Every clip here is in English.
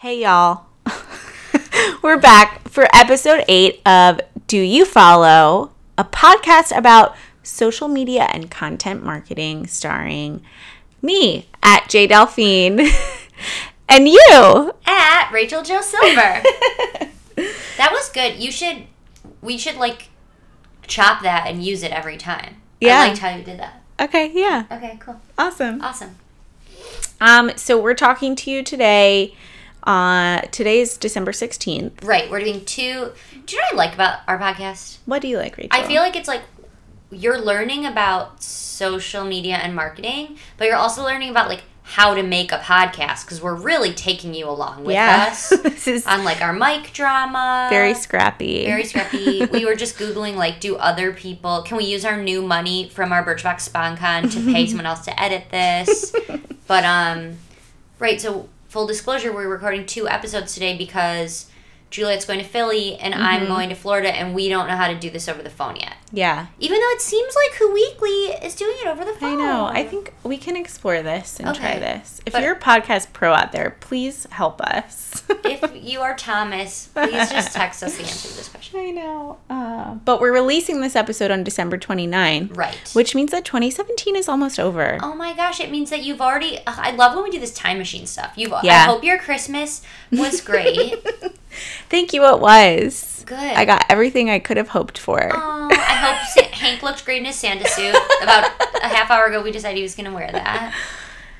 Hey, y'all. We're back for episode eight of Do You Follow? A podcast about social media and content marketing, starring me at J Delphine and you. at Rachel Jill Silver. that was good. You should, we should like chop that and use it every time. Yeah. I liked how you did that. Okay, yeah. Okay, cool. Awesome. Awesome. Um, so we're talking to you today. Uh, today's December 16th. Right. We're doing two. Do you know what I like about our podcast? What do you like, Rachel? I feel like it's like you're learning about social media and marketing, but you're also learning about like how to make a podcast because we're really taking you along with yeah. us this is on like our mic drama. very scrappy. Very scrappy. we were just googling like, do other people? Can we use our new money from our Birchbox SponCon to pay someone else to edit this? But um, right. So full disclosure, we're recording two episodes today because Juliet's going to Philly and Mm-hmm. I'm going to Florida, and we don't know how to do this over the phone yet. yeah. Even though it seems like Who Weekly is doing it over the phone. I know. I think we can explore this and try this. If But- you're a podcast pro out there, please help us. if you are Thomas, please just text us the answer to this question. I know. Uh, but we're releasing this episode on December 29, Right. which means that 2017 is almost over. Oh my gosh, it means that you've already. I love when we do this time machine stuff. You've. I Yeah. hope your Christmas was great. Thank you, it was. Good. I got everything I could have hoped for. Oh, I hope Sa- Hank looked great in his Santa suit. About a half hour ago, we decided he was going to wear that.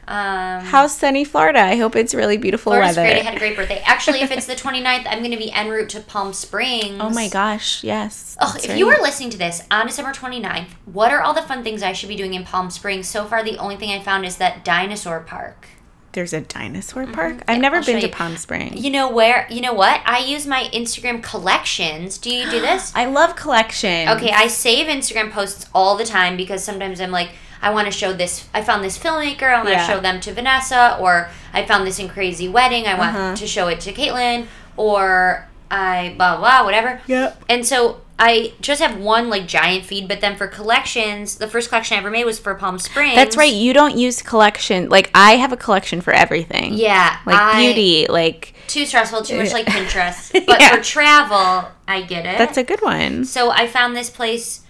Um, How's sunny Florida? I hope it's really beautiful Florida's weather. great. I had a great birthday. Actually, if it's the 29th, I'm going to be en route to Palm Springs. oh my gosh, yes. Oh, if you are listening to this on December 29th, what are all the fun things I should be doing in Palm Springs? So far, the only thing I found is that dinosaur park. There's a dinosaur park? I've Mm-hmm. Yeah, never I'll been to. Palm Springs. You know where? You know what? I use my Instagram collections. Do you do this? I love collections. Okay, I save Instagram posts all the time because sometimes I'm like, I want to show this. I found this filmmaker. I want to Yeah. show them to Vanessa, or I found this in crazy wedding. I want Uh-huh. to show it to Caitlin, or I blah blah whatever. Yep. And so I just have one like giant feed, but then for collections, the first collection I ever made was for Palm Springs. That's right. You don't use collection. Like I have a collection for everything. Yeah, Like I- beauty. Like Too stressful, too much like Pinterest. But Yeah. for travel, I get it. that's a good one. So I found this place.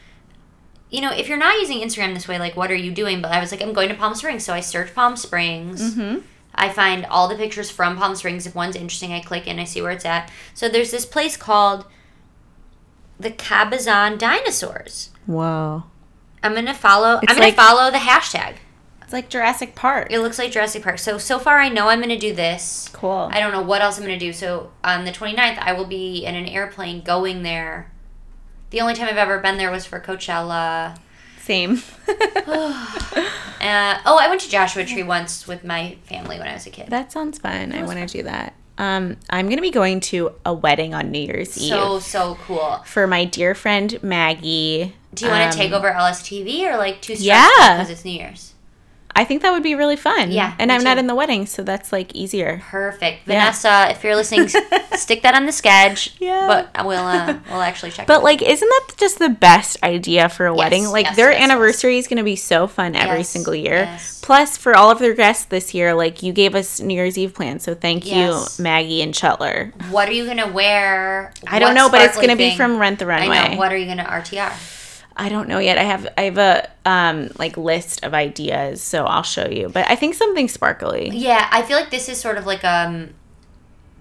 You know, if you're not using Instagram this way, like, what are you doing? But I was like, I'm going to Palm Springs. So I search Palm Springs. Mm-hmm. I find all the pictures from Palm Springs. If one's interesting, I click and I see where it's at. So there's this place called the Cabazon Dinosaurs. Whoa. I'm gonna follow. It's I'm gonna like- follow the hashtag. It's like Jurassic Park. It looks like Jurassic Park. So so far, I know I'm gonna do this. Cool. I don't know what else I'm going to do. So on the 29th, I will be in an airplane going there. The only time I've ever been there was for Coachella. Same. Uh, oh, I went to Joshua Tree once with my family when I was a kid. that sounds fun. I want to do that. Um, I'm gonna be going to a wedding on New Year's Eve so so cool. for my dear friend Maggie. Do you want Um, to take over LSTV or like stressful Yeah. because it's New Year's? I think that would be really fun. Yeah, and I'm not in the wedding, so that's like easier. Perfect, Yeah. Vanessa. If you're listening, stick that on the sketch. Yeah. but we'll uh, we'll actually check. But like, isn't that just the best idea for a wedding? Like, yes, their yes, yes. anniversary is going to be so fun every Yes, single year. yes. Plus, for all of their guests this year, like you gave us New Year's Eve plans, so thank Yes. you, Maggie and Cutler. what are you gonna wear? I don't What know, but it's going to be from Rent the Runway. I know. What are you gonna RTR? I don't know yet. I have I have a um like list of ideas, so I'll show you. But I think something sparkly. Yeah, I feel like this is sort of like um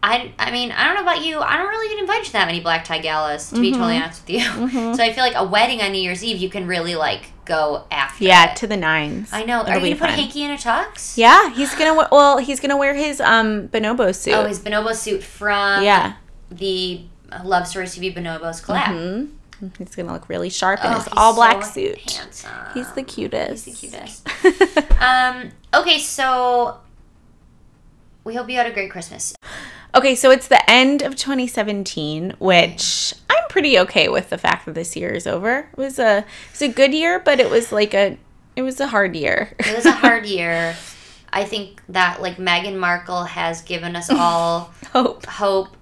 I I mean, I don't know about you. I don't really get invited to that many black tie galas, to be totally Mm-hmm. honest with you. So I feel like a wedding on New Year's Eve you can really like go after. Yeah, it. to the nines. I know. It'll Are you gonna put fun. Hanky in a tux? Yeah, he's gonna we- well, he's gonna wear his um bonobo suit. Oh, his bonobo suit from yeah. the Love Stories TV Bonobos collab. hmm He's gonna look really sharp in Oh, his all black so suit. Handsome. He's the cutest. He's the cutest. um. Okay, so we hope you had a great Christmas. Okay, so it's the end of 2017, which I'm pretty okay with the fact that this year is over. It was a it's a good year, but it was like a it was a hard year. It was a hard year. I think that like Meghan Markle has given us all hope hope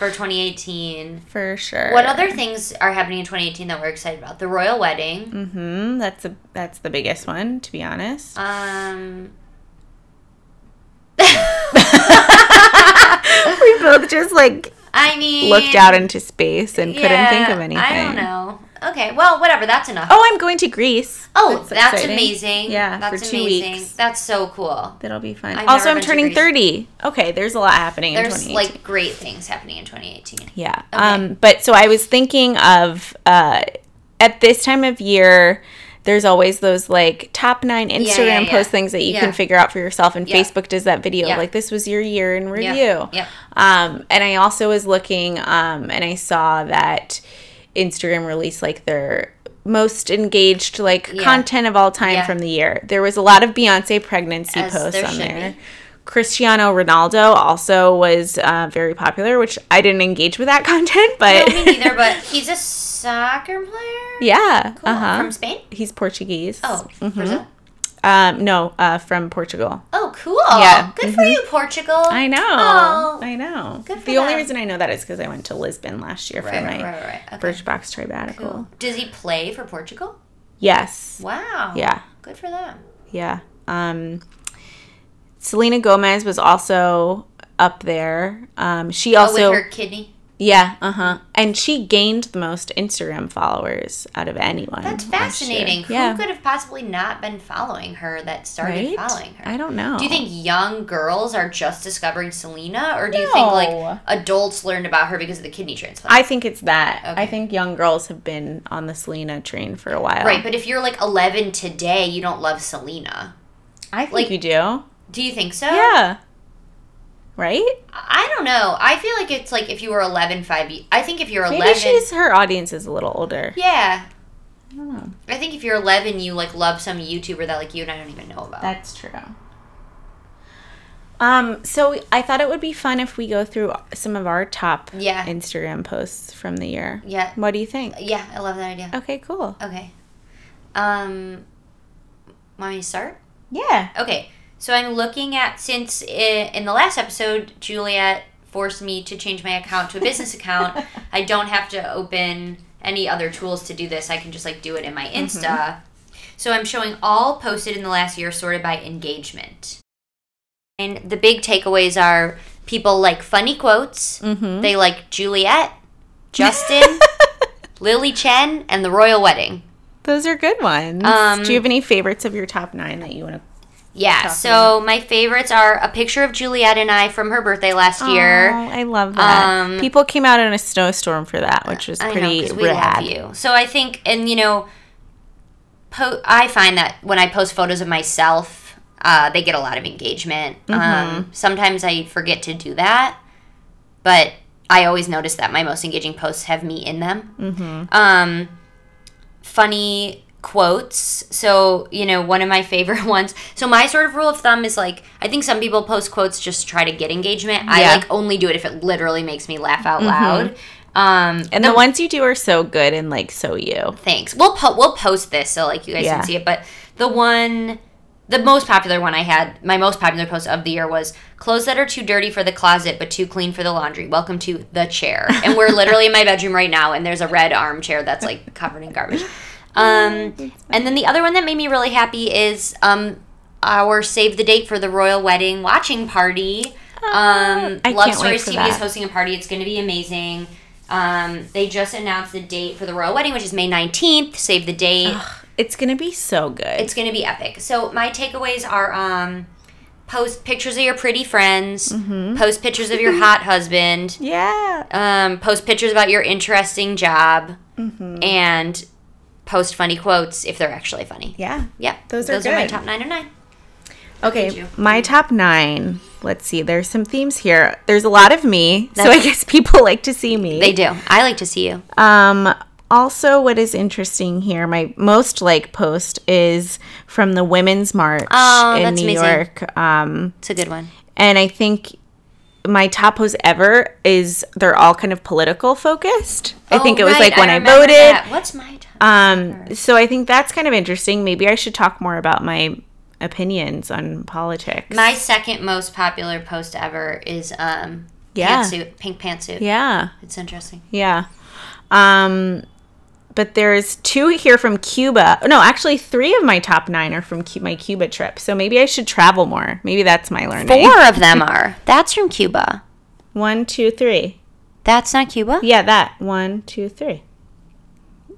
for 2018. for sure. What other things are happening in 2018 that we're excited about? The royal wedding. Mm-hmm. That's a that's the biggest one, to be honest. Um. we both just like I mean, looked out into space and couldn't think of anything. I don't know. Okay, well, whatever. That's enough. Oh, I'm going to Greece. Oh, That's that's, amazing. Yeah, that's for two amazing. weeks. That's so cool. That'll be fun. I've also, I'm turning 30. Okay, there's a lot happening in There's like great things happening in 2018. Yeah. Um, but so I was thinking of uh, at this time of year, there's always those like top nine Instagram yeah, yeah. post things that you Yeah. can figure out for yourself. And Yeah. Facebook does that video Yeah. like this was your year in review. Yeah. Um, and I also was looking um, and I saw that Instagram released like their most engaged like Yeah. content of all time Yeah. from the year. There was a lot of Beyonce pregnancy As posts there on there. be. Cristiano Ronaldo also was uh, very popular, which I didn't engage with that content, but No, me neither. But he's a soccer player. yeah, Cool. uh huh. From Spain. He's Portuguese. Oh, Mhm. Brazil. Um, no, uh, from Portugal. Oh, cool. Yeah. Good for you, Portugal. I know. Oh. I know. Good for the only reason I know that is because I went to Lisbon last year Right, for right, my right, right. Okay. Birchbox tribatic. Cool. Does he play for Portugal? Yes. Wow. Yeah. Good for them. Yeah. Um, Selena Gomez was also up there. Um, she Oh, also with her kidney. Yeah, uh huh. And she gained the most Instagram followers out of anyone. That's fascinating. Yeah. Who could have possibly not been following her that started right? following her? I don't know. Do you think young girls are just discovering Selena, or do you think like adults learned about her because of the kidney transplant? I think it's that. I think young girls have been on the Selena train for a while. right, but if you're like 11 today, you don't love Selena. I think like- you do. Do you think so? Yeah. Right? I don't know. I feel like it's like if you were 11, five. I think if you're 11. Maybe she's her audience is a little older. Yeah. I don't know. I think if you're 11, you like love some YouTuber that like you and I don't even know about. That's true. Um, so I thought it would be fun if we go through some of our top Yeah. Instagram posts from the year. yeah. What do you think? Yeah, I love that idea. Okay, cool. Okay. Um, want me to start? Yeah. Okay, so I'm looking at since in the last episode, Juliet forced me to change my account to a business account. I don't have to open any other tools to do this. I can just like do it in my Insta. So I'm showing all posted in the last year sorted by engagement. And the big takeaways are people like funny quotes. Mm-hmm. They like Juliet, Justin, Lily Chen, and the royal wedding. Those are good ones. Um, Do you have any favorites of your top nine that you want to? Yeah, Talk so my favorites are a picture of Juliet and I from her birthday last year. Oh, I love that. Um, People came out in a snowstorm for that, which was I know, pretty we rad. you. So I think, and you know, po- I find that when I post photos of myself, uh, they get a lot of engagement. Mm-hmm. Um, sometimes I forget to do that, but I always notice that my most engaging posts have me in them. Mm-hmm. Um, funny quotes. So, you know, one of my favorite ones. So, my sort of rule of thumb is like, I think some people post quotes just to try to get engagement. I like only do it if it literally makes me laugh out loud. Um, And the ones you do are so good and like so you. thanks. We'll po- we'll post this so like you guys Yeah. can see it. But the one, the most popular one I had, my most popular post of the year was clothes that are too dirty for the closet but too clean for the laundry. Welcome to the chair. And we're literally in my bedroom right now, and there's a red armchair that's like covered in garbage. Um, and then the other one that made me really happy is um our save the date for the royal wedding watching party. Um, I Love can't wait Stories TV is hosting a party. It's going to be amazing. Um, they just announced the date for the royal wedding, which is May 19th. Save the date. It's gonna be so good. It's going to be epic. So my takeaways are um, post pictures of your pretty friends, Mm-hmm. post pictures of your hot husband, yeah. um, post pictures about your interesting job, Mm-hmm. and post funny quotes if they're actually funny. Yeah. Yeah, Those are those are my top nine of nine. Okay, my top nine. Let's see. There's some themes here. There's a lot of me, so I guess people like to see me. They do. I like to see you. Um, also, what is interesting here, my most like post is from the Women's March Oh, in New amazing. York. Um, It's a good one. and I think my top post ever is they're all kind of political focused. I think Oh, it was right, like when I, remember voted. that. What's my top? Um, so I think that's kind of interesting. Maybe I should talk more about my opinions on politics. my second most popular post ever is um, Yeah. pantsuit, pink pantsuit. yeah. It's interesting. Yeah. Um, but there's two here from Cuba. No, actually, three of my top nine are from Cu- my Cuba trip. So maybe I should travel more. Maybe that's my learning. Four of them are. That's from Cuba. One, two, three. That's not Cuba? Yeah, that. One, two, three.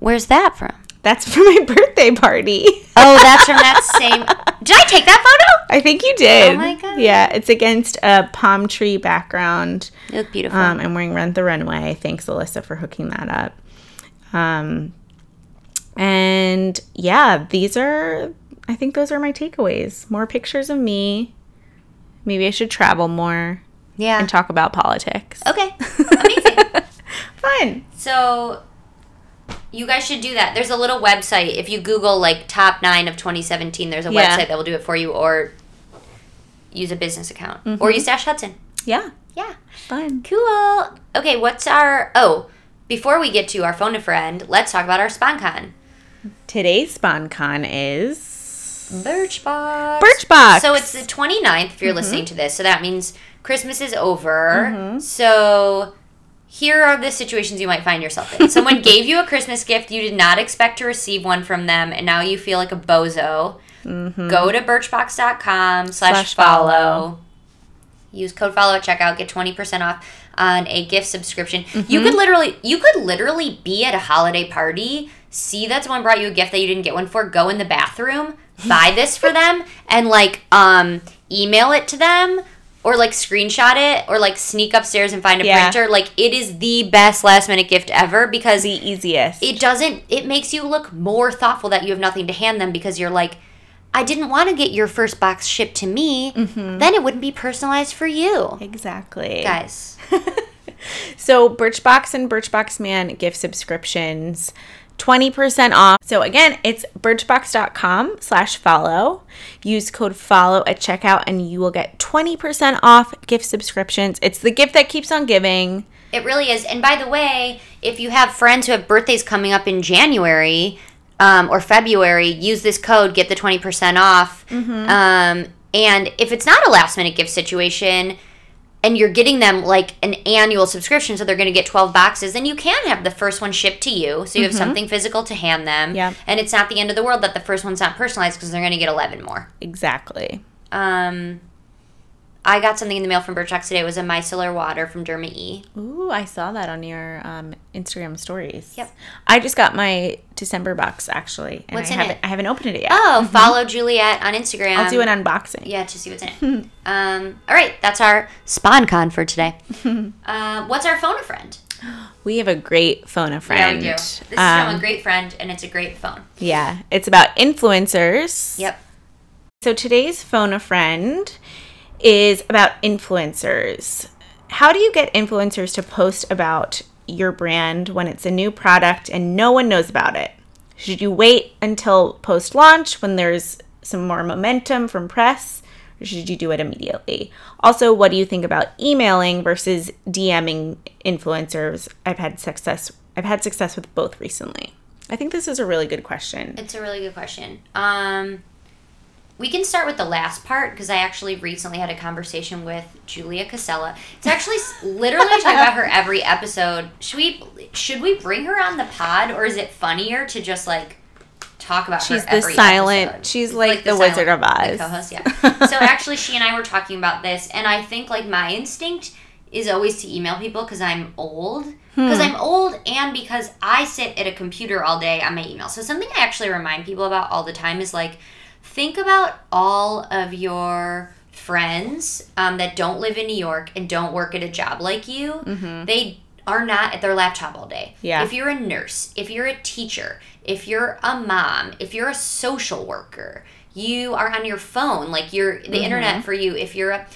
Where's that from? That's for my birthday party. Oh, that's from that same. Did I take that photo? I think you did. Oh my God. Yeah, it's against a palm tree background. You look beautiful. Um, I'm wearing Rent the Runway. Thanks, Alyssa, for hooking that up. Um, and yeah, these are, I think those are my takeaways. More pictures of me. Maybe I should travel more yeah. and talk about politics. Okay. Amazing. Fun. So you guys should do that. There's a little website. If you Google like top nine of 2017, there's a Yeah. website that will do it for you, or use a business account, Mm-hmm. or use Dash Hudson. Yeah. Yeah. Fun. Cool. Okay, what's our. Oh, before we get to our phone a friend, let's talk about our SponCon. Today's SponCon is Birchbox. Birchbox. So it's the 29th if you're listening to this. So that means Christmas is over. So here are the situations you might find yourself in. Someone gave you a Christmas gift, you did not expect to receive one from them, and now you feel like a bozo. Go to birchbox.com slash follow. Use code follow at checkout, get 20% off on a gift subscription. You could literally you could literally be at a holiday party, see that someone brought you a gift that you didn't get one for, go in the bathroom, buy this for them, and like um email it to them or like screenshot it or like sneak upstairs and find a Yeah. printer. Like it is the best last minute gift ever because the easiest. it doesn't it makes you look more thoughtful that you have nothing to hand them because you're like I didn't want to get your first box shipped to me. Mm-hmm. Then it wouldn't be personalized for you. exactly. Guys. So Birchbox and Birchbox Man gift subscriptions, 20% off. So again, it's birchbox.com slash follow. Use code follow at checkout and you will get 20% off gift subscriptions. It's the gift that keeps on giving. It really is. And by the way, if you have friends who have birthdays coming up in January um, or February, use this code, get the 20% off. Um, and if it's not a last minute gift situation, and you're getting them like an annual subscription, so they're going to get 12 boxes, then you can have the first one shipped to you. So you have something physical to hand them. Yep. And it's not the end of the world that the first one's not personalized because they're going to get 11 more. Exactly. Um, I got something in the mail from Birchbox today. It was a micellar water from Derma E. Ooh, I saw that on your um, Instagram stories. Yep. I just got my December box actually. And What's I in haven't, it? I haven't opened it yet. Oh, follow Juliet on Instagram. I'll do an unboxing. Yeah, to see what's in it. um, all right, that's our SponCon for today. uh, what's our phone a friend? We have a great phone a friend. Yeah, we do. This is Um, from a great friend, and it's a great phone. Yeah, it's about influencers. Yep. So today's phone a friend is about influencers. How do you get influencers to post about your brand when it's a new product and no one knows about it? Should you wait until post launch when there's some more momentum from press? Or should you do it immediately? Also, what do you think about emailing versus DMing influencers? I've had success I've had success with both recently. I think this is a really good question. It's a really good question. Um, we can start with the last part because I actually recently had a conversation with Julia Casella. It's actually literally talking about her every episode. Should we should we bring her on the pod or is it funnier to just like talk about She's the every silent- episode? she's It's like the Wizard of the Oz. co-host, yeah. so actually, she and I were talking about this, and I think like my instinct is always to email people because I'm old. Because Hmm. I'm old and because I sit at a computer all day on my email. So something I actually remind people about all the time is like, think about all of your friends um, that don't live in New York and don't work at a job like you. They are not at their laptop all day. Mm-hmm. Yeah. If you're a nurse, if you're a teacher, if you're a mom, if you're a social worker, you are on your phone. Like you're the Mm-hmm. internet for you. If you're a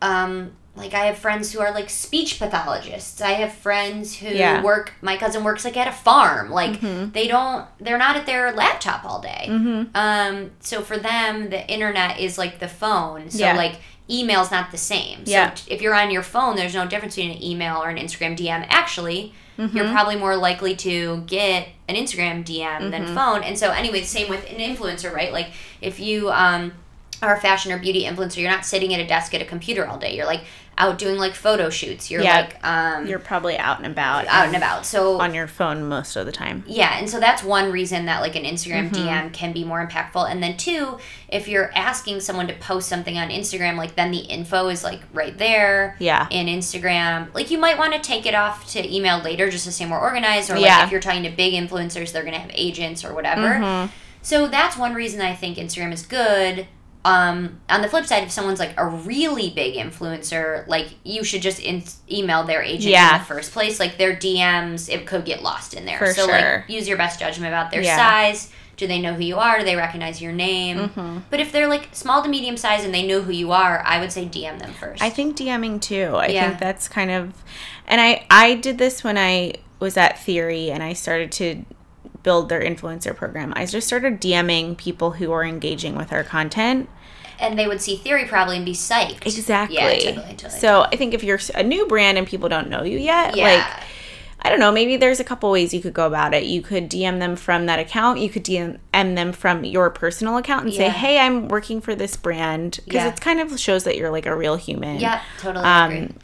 um like I have friends who are like speech pathologists. I have friends who Yeah. Mm-hmm. work my cousin works like at a farm. Like they don't they're not at their laptop all day. Um so for them the internet is like the phone. So Yeah. like email's not the same. So Yeah. if you're on your phone there's no difference between an email or an Instagram DM. Actually, Mm-hmm. you're probably more likely to get an Instagram DM Mm-hmm. than phone. And so anyway, same with an influencer, right? Like if you um are a fashion or beauty influencer, you're not sitting at a desk at a computer all day. You're like out doing like photo shoots. You're Yeah. like um You're probably out and about. out and about. So on your phone most of the time. yeah, and so that's one reason that like an Instagram Mm-hmm. DM can be more impactful. And then two, if you're asking someone to post something on Instagram, like then the info is like right there. Yeah. In Instagram, like you might want to take it off to email later just to stay more organized. Or like Yeah. if you're talking to big influencers, they're gonna have agents or whatever. Mm-hmm. So that's one reason I think Instagram is good. Um, on the flip side, if someone's like a really big influencer, like you should just in- email their agent Yeah. in the first place. Like their DMs, it could get lost in there. For so sure. like use your best judgment about their Yeah. size. Do they know who you are? Do they recognize your name? Mm-hmm. But if they're like small to medium size and they know who you are, I would say DM them first. I think DMing too. I Yeah. think that's kind of, and I I did this when I was at Theory and I started to build their influencer program. I just started DMing people who are engaging with our content. and they would see theory probably and be psyched. Exactly. Yeah, totally, totally. So I think if you're a new brand and people don't know you yet, yeah. like I don't know, maybe there's a couple ways you could go about it. You could DM them from that account. You could DM them from your personal account and say, "Hey, I'm working for this brand," because Yeah. it kind of shows that you're like a real human. yeah, totally agree. Um,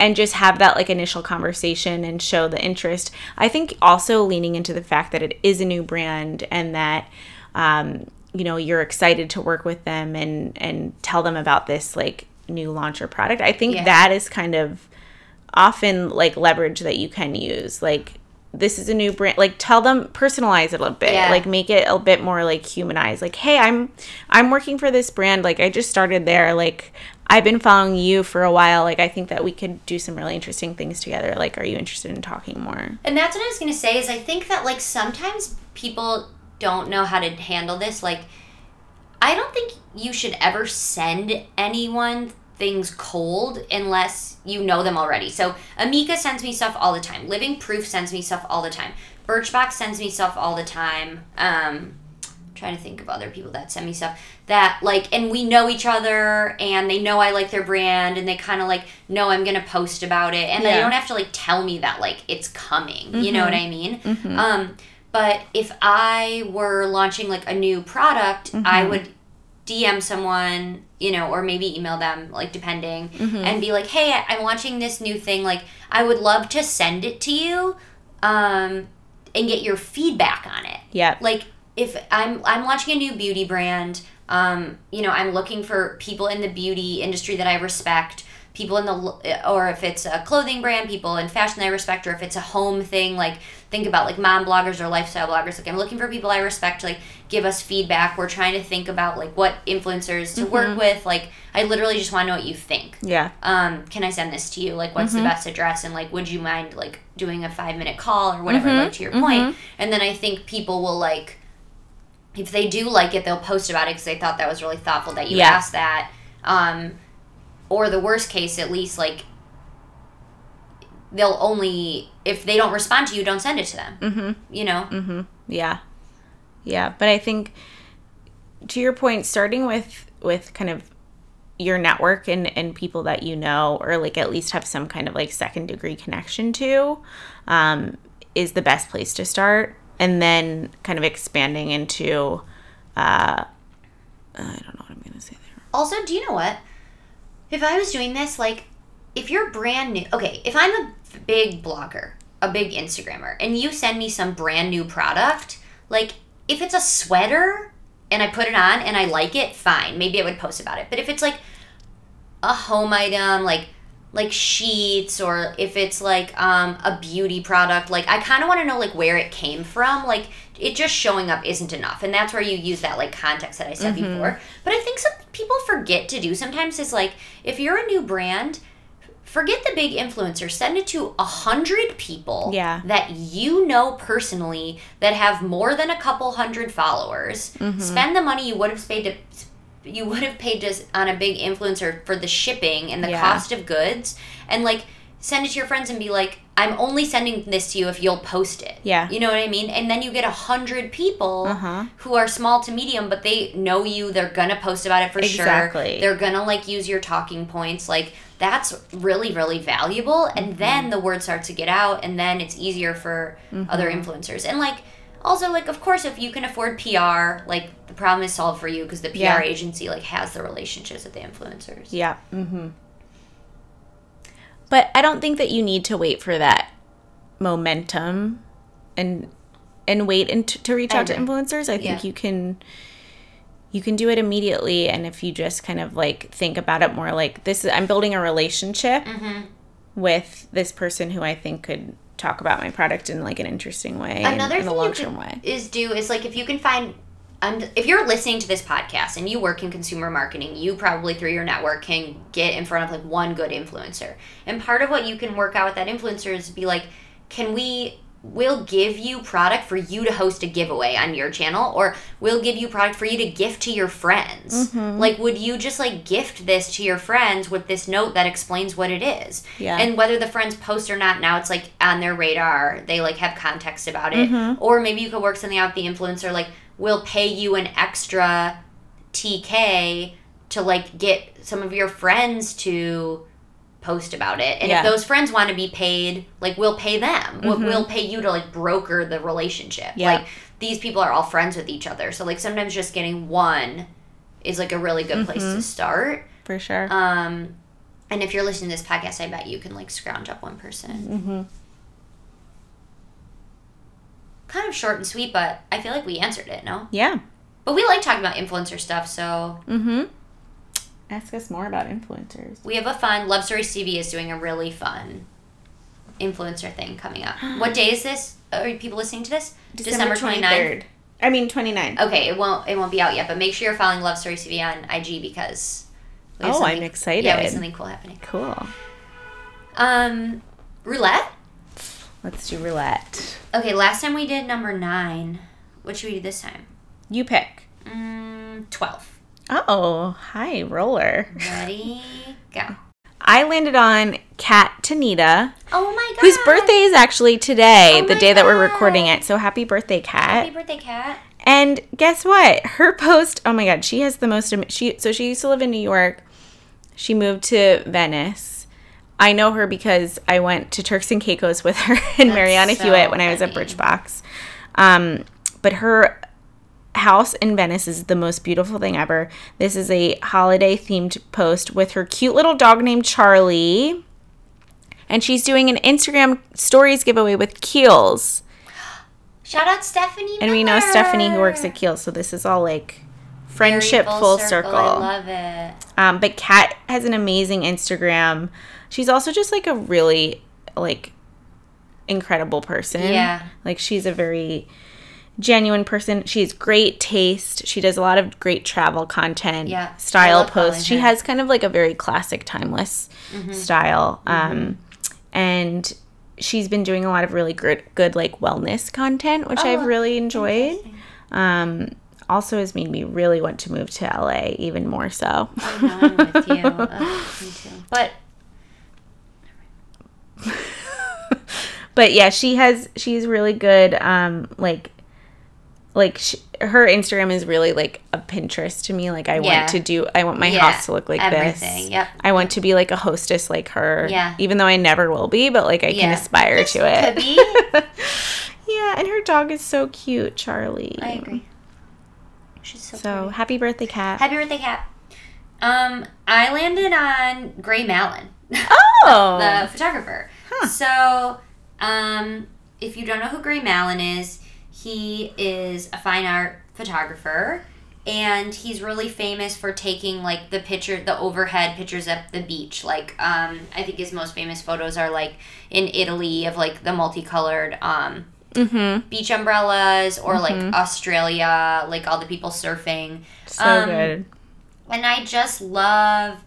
and just have that like initial conversation and show the interest. I think also leaning into the fact that it is a new brand and that um, you know you're excited to work with them and and tell them about this like new launch or product. I think Yeah. that is kind of often like leverage that you can use. Like this is a new brand. Like tell them personalize it a little bit. Yeah. Like make it a bit more like humanized. Like hey, I'm I'm working for this brand. Like I just started there. Like I've been following you for a while. Like I think that we could do some really interesting things together. Like are you interested in talking more? And that's what I was gonna say is I think that like sometimes people don't know how to handle this. Like, I don't think you should ever send anyone things cold unless you know them already. So Amika sends me stuff all the time. Living Proof sends me stuff all the time. Birchbox sends me stuff all the time. Um, trying to think of other people that send me stuff that like and we know each other and they know I like their brand and they kind of like know I'm gonna post about it and they don't have to like tell me that like it's coming you know what I mean Mm-hmm. um but if I were launching like a new product I Mm-hmm. would DM someone you know or maybe email them like depending Mm-hmm. and be like hey I- I'm launching this new thing like I would love to send it to you um and get your feedback on it Yeah. like if I'm I'm launching a new beauty brand, um, you know, I'm looking for people in the beauty industry that I respect, people in the or if it's a clothing brand, people in fashion that I respect, or if it's a home thing, like think about like mom bloggers or lifestyle bloggers. Like I'm looking for people I respect to like give us feedback. We're trying to think about like what influencers to work with. Like I literally just want to know what you think Yeah. um, can I send this to you? Like, what's the best address? And like, would you mind like doing a five minute call or whatever? Like to your point. And then I think people will like, if they do like it, they'll post about it because they thought that was really thoughtful that you Yeah. asked that. Um, or the worst case, at least like, they'll only if they don't respond to you, don't send it to them. Mm-hmm. You know. Yeah. Yeah, but I think to your point starting with with kind of your network and and people that you know or like at least have some kind of like second degree connection to um is the best place to start and then kind of expanding into uh I don't know what I'm to say there. Also, do you know what? If I was doing this, like, if you're brand new, okay, if I'm a big blogger, a big Instagrammer, and you send me some brand new product, like, if it's a sweater and I put it on and I like it, fine. Maybe I would post about it. But if it's like a home item, like, like sheets or if it's like um, a beauty product like i kind of want to know like where it came from like it just showing up isn't enough. And that's where you use that like context that i said before. But i think something people forget to do. Sometimes is like if you're a new brand forget the big influencer send it to a hundred people Yeah. that you know personally that have more than a couple hundred followers. Mm-hmm. spend the money you would have paid to you would have paid just on a big influencer for the shipping and the Yeah. cost of goods and like send it to your friends and be like i'm only sending this to you if you'll post it Yeah. you know what i mean and then you get a hundred people Uh-huh. who are small to medium but they know you they're gonna post about it for Exactly. sure they're gonna like use your talking points like that's really really valuable Mm-hmm. and then the word starts to get out and then it's easier for other influencers and like Also, like, of course, if you can afford PR, like, the problem is solved for you because the PR Yeah. agency, like, has the relationships with the influencers. Yeah. Mm-hmm. But I don't think that you need to wait for that momentum and and wait and to reach out to influencers. I think Yeah. you can you can do it immediately and if you just kind of like think about it more like this is I'm building a relationship Mm-hmm. with this person who I think could talk about my product in like an interesting way Another and in a long term way. is do is like if you can find um, if you're listening to this podcast and you work in consumer marketing, you probably through your network can get in front of like one good influencer. And part of what you can work out with that influencer is be like, can we we'll give you product for you to host a giveaway on your channel or we'll give you product for you to gift to your friends. Mm-hmm. Like would you just like gift this to your friends with this note that explains what it is? Yeah. And whether the friends post or not, now it's like on their radar. They like have context about it. Mm-hmm. Or maybe you could work something out the influencer, like we'll pay you an extra TK to like get some of your friends to post about it. And Yeah. if those friends want to be paid, like we'll pay them. We'll- Mhm. We'll pay you to like broker the relationship. Yeah. Like these people are all friends with each other. So like sometimes just getting one is like a really good place Mm-hmm. to start. For sure. Um, and if you're listening to this podcast, I bet you can like scrounge up one person. mm-hmm. Kind of short and sweet, but I feel like we answered it, no? Yeah. But we like talking about influencer stuff, so Mm-hmm. Ask us more about influencers. we have a fun Love Story TV is doing a really fun influencer thing coming up. what day is this? Are people listening to this? December 29th. I mean 29. Okay, it won't it won't be out yet, but make sure you're following Love Story TV on IG because Oh, I'm excited. Yeah, we have something cool happening. Cool. Um, roulette. Let's do roulette. Okay, last time we did number nine. What should we do this time? You pick. Mm, Twelve. Oh, hi, roller. Ready? Go. I landed on Kat Tanita, Oh my god. whose birthday is actually today, Oh the day that we're recording it. So happy birthday, Kat. Happy birthday, Kat. And guess what? Her post, oh my god, she has the most she so she used to live in New York. She moved to Venice. I know her because I went to Turks and Caicos with her and That's Mariana so Hewitt when I was at funny. Birchbox. Um, but her house in Venice is the most beautiful thing ever. This is a holiday themed post with her cute little dog named Charlie. And she's doing an Instagram stories giveaway with Kiehl's. Shout out Stephanie. And we know Stephanie who works at Kiehl's, so this is all like friendship Very full, circle. I love it. Um, but Kat has an amazing Instagram. She's also just like a really like incredible person. Yeah. Like she's a very genuine person. She has great taste. She does a lot of great travel content, Yeah. Style posts. She has kind of like a very classic, timeless Mm-hmm. style. Um, and she's been doing a lot of really good, good like wellness content, which I've Oh, really enjoyed. Um, also has made me really want to move to LA even more so. I know, I'm with you. Ugh, me too. But but yeah, she has she's really good. Um, like like sh her Instagram is really like a Pinterest to me. Like I Yeah. want to do, I want my Yeah, house to look like everything, this. yep. I want to be like a hostess like her. Yeah. Even though I never will be, but like I can aspire Yes, to it. yeah, and her dog is so cute, Charlie. I agree. She's so, So pretty. happy birthday, Kat. Happy birthday, Kat. Um, I landed on Gray Malin. oh. the photographer. Huh. So, um, if you don't know who Gray Malin is, he is a fine art photographer, and he's really famous for taking like the picture, the overhead pictures at the beach. Like, um, I think his most famous photos are like in Italy of like the multicolored um, mm-hmm. beach umbrellas, or like Australia, like all the people surfing. So Um, good. and I just love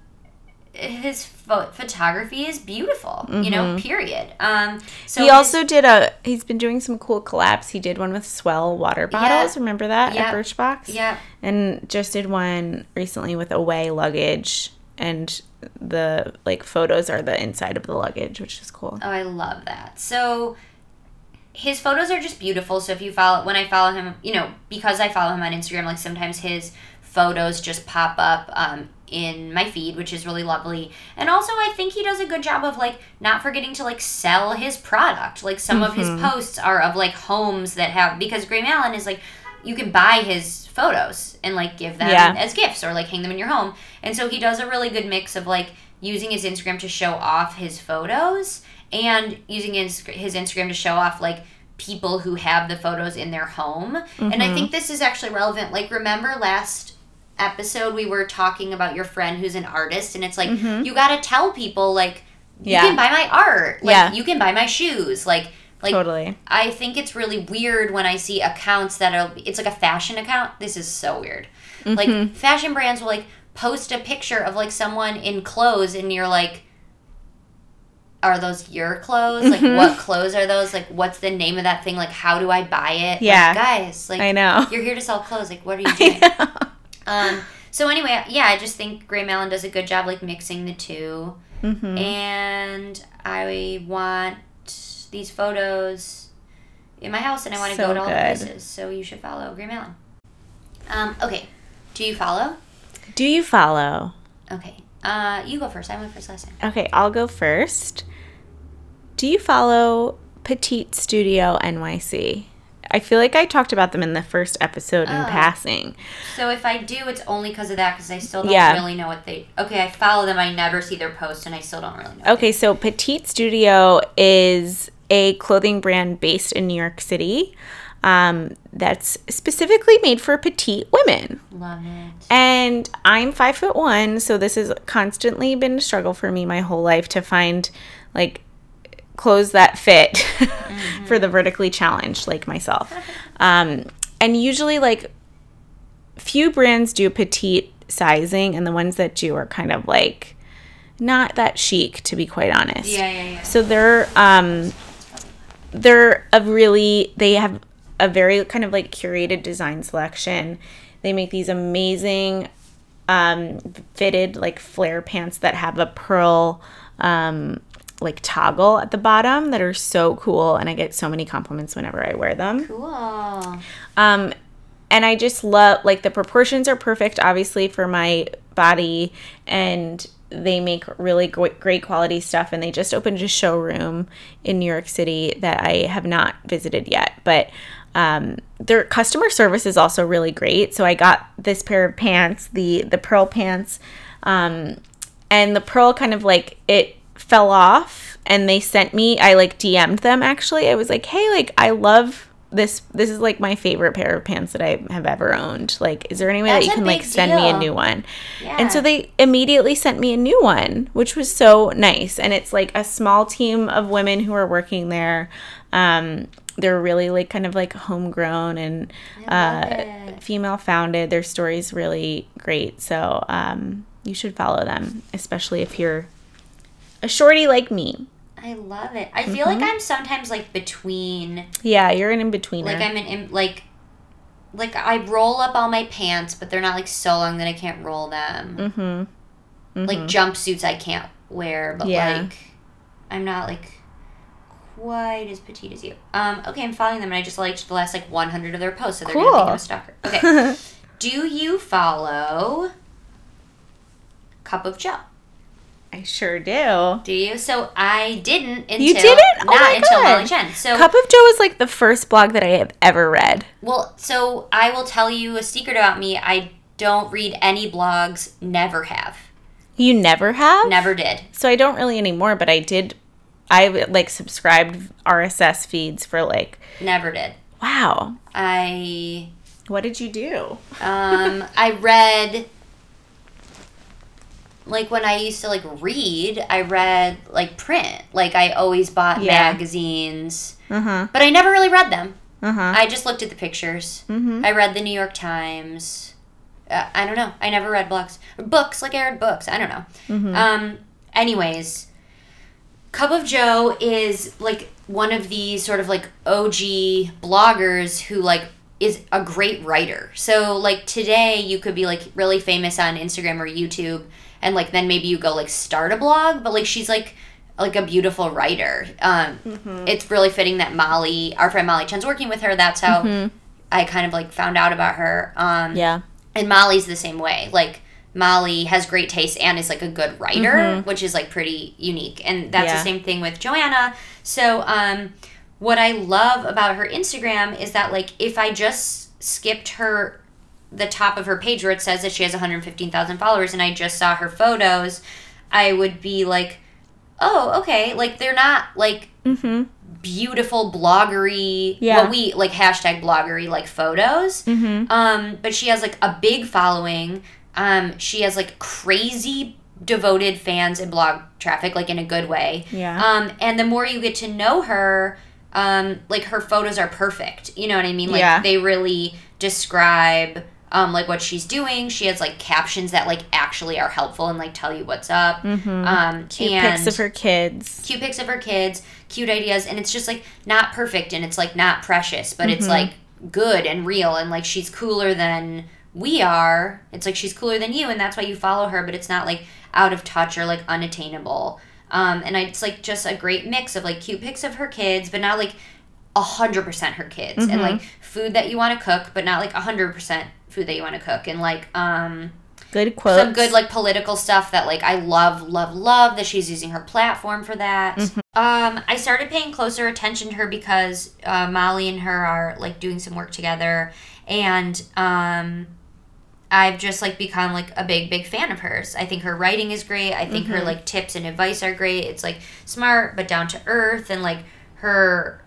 his pho- photography is beautiful. You know, period. Um, so he his- also did a. He's been doing some cool collabs. He did one with Swell water bottles. Remember that Yeah. at Birchbox? yeah, And just did one recently with away luggage, and the like photos are the inside of the luggage, which is cool. oh, I love that. So his photos are just beautiful. So if you follow when I follow him, you know, because I follow him on Instagram, like sometimes his photos just pop up um, in my feed, which is really lovely. And also, I think he does a good job of like not forgetting to like sell his product. Like some of his posts are of like homes that have because Gray Malin is like you can buy his photos and like give them Yeah. as gifts or like hang them in your home. And so he does a really good mix of like using his Instagram to show off his photos and using his, his Instagram to show off like people who have the photos in their home. And Mm-hmm. I think this is actually relevant. Like remember last episode we were talking about your friend who's an artist and it's like you got to tell people like you Mm-hmm. Yeah. can buy my art. Like Yeah. you can buy my shoes. Like like totally. I think it's really weird when I see accounts that are it's like a fashion account. This is so weird. Mm-hmm. Like fashion brands will like post a picture of like someone in clothes and you're like are those your clothes? Like Mm-hmm. what clothes are those? Like what's the name of that thing? Like how do I buy it? Like, Yeah. guys, like I know. you're here to sell clothes. Like what are you doing? Um so anyway, yeah, I just think Gray Malin does a good job like mixing the 2 Mhm. and I want these photos in my house, and I want to So go to all the places. So you should follow Gray Malin. Um, okay, do you follow? Do you follow? Okay, uh, you go first. I went first last time. Okay, I'll go first. Do you follow Petite Studio NYC? I feel like I talked about them in the first episode in Oh. passing. So if I do, it's only because of that, because I still don't Yeah. really know what they. Okay, I follow them. I never see their posts, and I still don't really know. Okay, so Petite Studio is a clothing brand based in New York City um, that's specifically made for petite women. Love it. And I'm five foot one, so this has constantly been a struggle for me my whole life to find like clothes that fit for the vertically challenged like myself. Um, and usually, like, few brands do petite sizing, and the ones that do are kind of like not that chic, to be quite honest. Yeah, yeah, yeah. So they're um they're a really they have a very kind of like curated design selection. They make these amazing um fitted like flare pants that have a pearl um like toggle at the bottom that are so cool and I get so many compliments whenever I wear them. Cool. Um, and I just love like the proportions are perfect, obviously for my body, and they make really great, quality stuff. And they just opened a showroom in New York City that I have not visited yet, but um, their customer service is also really great. So I got this pair of pants, the the pearl pants, um, and the pearl kind of like it fell off and they sent me i like dm'd them actually. I was like hey like i love this this is like my favorite pair of pants that i have ever owned. Like is there any way That's that you can like send me a new one? Yeah. and so they immediately sent me a new one which was so nice. And it's like a small team of women who are working there. Um they're really like kind of like homegrown and uh, female founded. Their story's really great. So um you should follow them especially if you're a shorty like me. I love it. I feel Mm-hmm. like I'm sometimes like between Yeah, you're an in betweener. Like I'm an im- like like I roll up all my pants, but they're not like so long that I can't roll them. mm-hmm. Like jumpsuits I can't wear, but Yeah. like I'm not like quite as petite as you. Um, okay, I'm following them and I just liked the last like 100 of their posts, so they're gonna think I'm a stalker. Okay. Do you follow Cup of Jo? I sure do. Do you? So I didn't until You didn't? Oh not my until God. Molly Chen. So Cup of Jo is like the first blog that I have ever read. Well, so I will tell you a secret about me. I don't read any blogs, never have. You never have? Never did. So I don't really anymore, but I did. I like subscribed RSS feeds for like, Never did. wow. I What did you do? um I read like when I used to like read, I read like print. Like I always bought Yeah. magazines, Uh huh. but I never really read them. Uh huh. I just looked at the pictures. Mm-hmm. I read the New York Times. Uh, I don't know. I never read books. Books, like I read books. I don't know. Mm-hmm. Um, anyways, Cup of Jo is like one of these sort of like OG bloggers who like is a great writer. So like today you could be like really famous on Instagram or YouTube and like then maybe you go like start a blog, but like she's like like a beautiful writer. Um it's really fitting that Molly, our friend Molly Chen's working with her. That's how I kind of like found out about her. Um Yeah. and Molly's the same way. Like Molly has great taste and is like a good writer, which is like pretty unique. And that's Yeah. the same thing with Joanna. So um what I love about her Instagram is that like if I just skipped her the top of her page where it says that she has 115,000 followers and I just saw her photos, I would be like, "Oh, okay." Like they're not like Mm-hmm. beautiful bloggery Yeah. what we like hashtag bloggery like photos Mm-hmm. um but she has like a big following um she has like crazy devoted fans and blog traffic like in a good way Yeah. um and the more you get to know her um like her photos are perfect you know what i mean like Yeah. they really describe um like what she's doing she has like captions that like actually are helpful and like tell you what's up Mm-hmm. um Cute pics of her kids. cute pics of her kids, cute ideas, and it's just like not perfect and it's like not precious, but Mm-hmm. it's like good and real and like she's cooler than we are. It's like she's cooler than you, and that's why you follow her, but it's not like out of touch or like unattainable. Um, and I, it's like just a great mix of like cute pics of her kids, but not like a hundred percent her kids, and like food that you want to cook, but not like a hundred percent food that you want to cook, and like um Good quotes. some good like political stuff that like I love, love, love that she's using her platform for that. Um, I started paying closer attention to her because uh, Molly and her are like doing some work together, and um, I've just like become like a big, big fan of hers. I think her writing is great. I think her like tips and advice are great. It's like smart but down to earth, and like her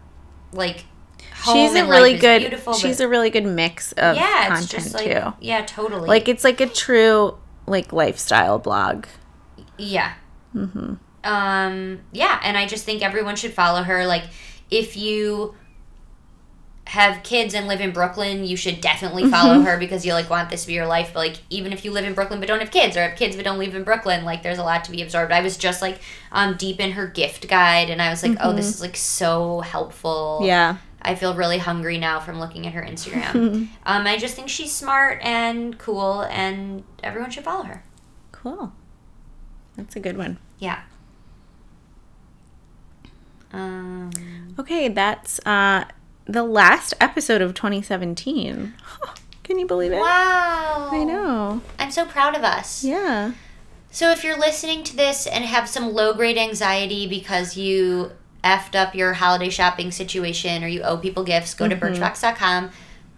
like home she's a really good. she's but- a really good mix of yeah, content like too. yeah, totally. Like it's like a true like lifestyle blog. Yeah. Mm-hmm. Um, yeah, and I just think everyone should follow her. Like, if you have kids and live in Brooklyn, you should definitely follow her because you like want this to be your life. But like, even if you live in Brooklyn but don't have kids, or have kids but don't live in Brooklyn, like, there's a lot to be absorbed. I was just like um deep in her gift guide, and I was like, oh, this is like so helpful. Yeah. I feel really hungry now from looking at her Instagram. um, I just think she's smart and cool, and everyone should follow her. Cool. That's a good one. Yeah. Um, Okay, that's uh the last episode of 2017. Can you believe it? wow. I know. I'm so proud of us. Yeah. So if you're listening to this and have some low grade anxiety because you effed up your holiday shopping situation or you owe people gifts, go to mm-hmm. birchbox.com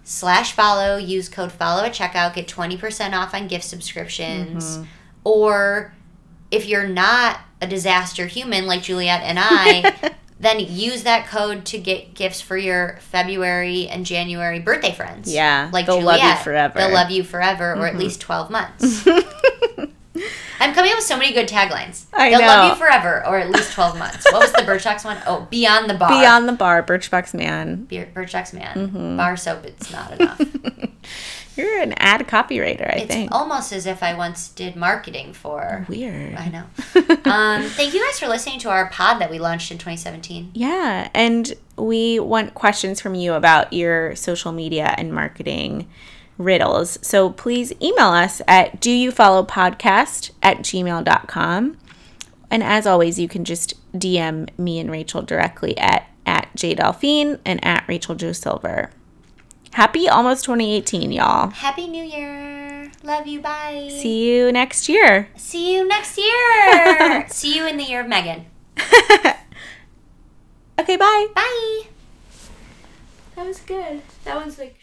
slash follow, use code follow at checkout, get 20% off on gift subscriptions. Mm-hmm. Or if you're not a disaster human like Juliet and I, then use that code to get gifts for your February and January birthday friends. Yeah, Like they'll Juliet. love you forever. They'll love you forever or at least 12 months. I'm coming up with so many good taglines. I They'll love you forever or at least 12 months. What was the Birchbox one? Oh, Beyond the Bar. Beyond the bar, Birchbox Man. Birchbox Man. Mm-hmm. Bar soap, it's not enough. You're an ad copywriter, I it's think. almost as if I once did marketing for. Weird. I know. um, thank you guys for listening to our pod that we launched in 2017. Yeah, and we want questions from you about your social media and marketing riddles. So please email us at do you follow podcast at gmail.com. And as always, you can just DM me and Rachel directly at at jdelphine and at Rachel Joe Silver. Happy almost 2018, y'all. Happy New Year. Love you. Bye. See you next year. See you next year. See you in the year of Megan. Okay, bye. Bye. That was good. That one's like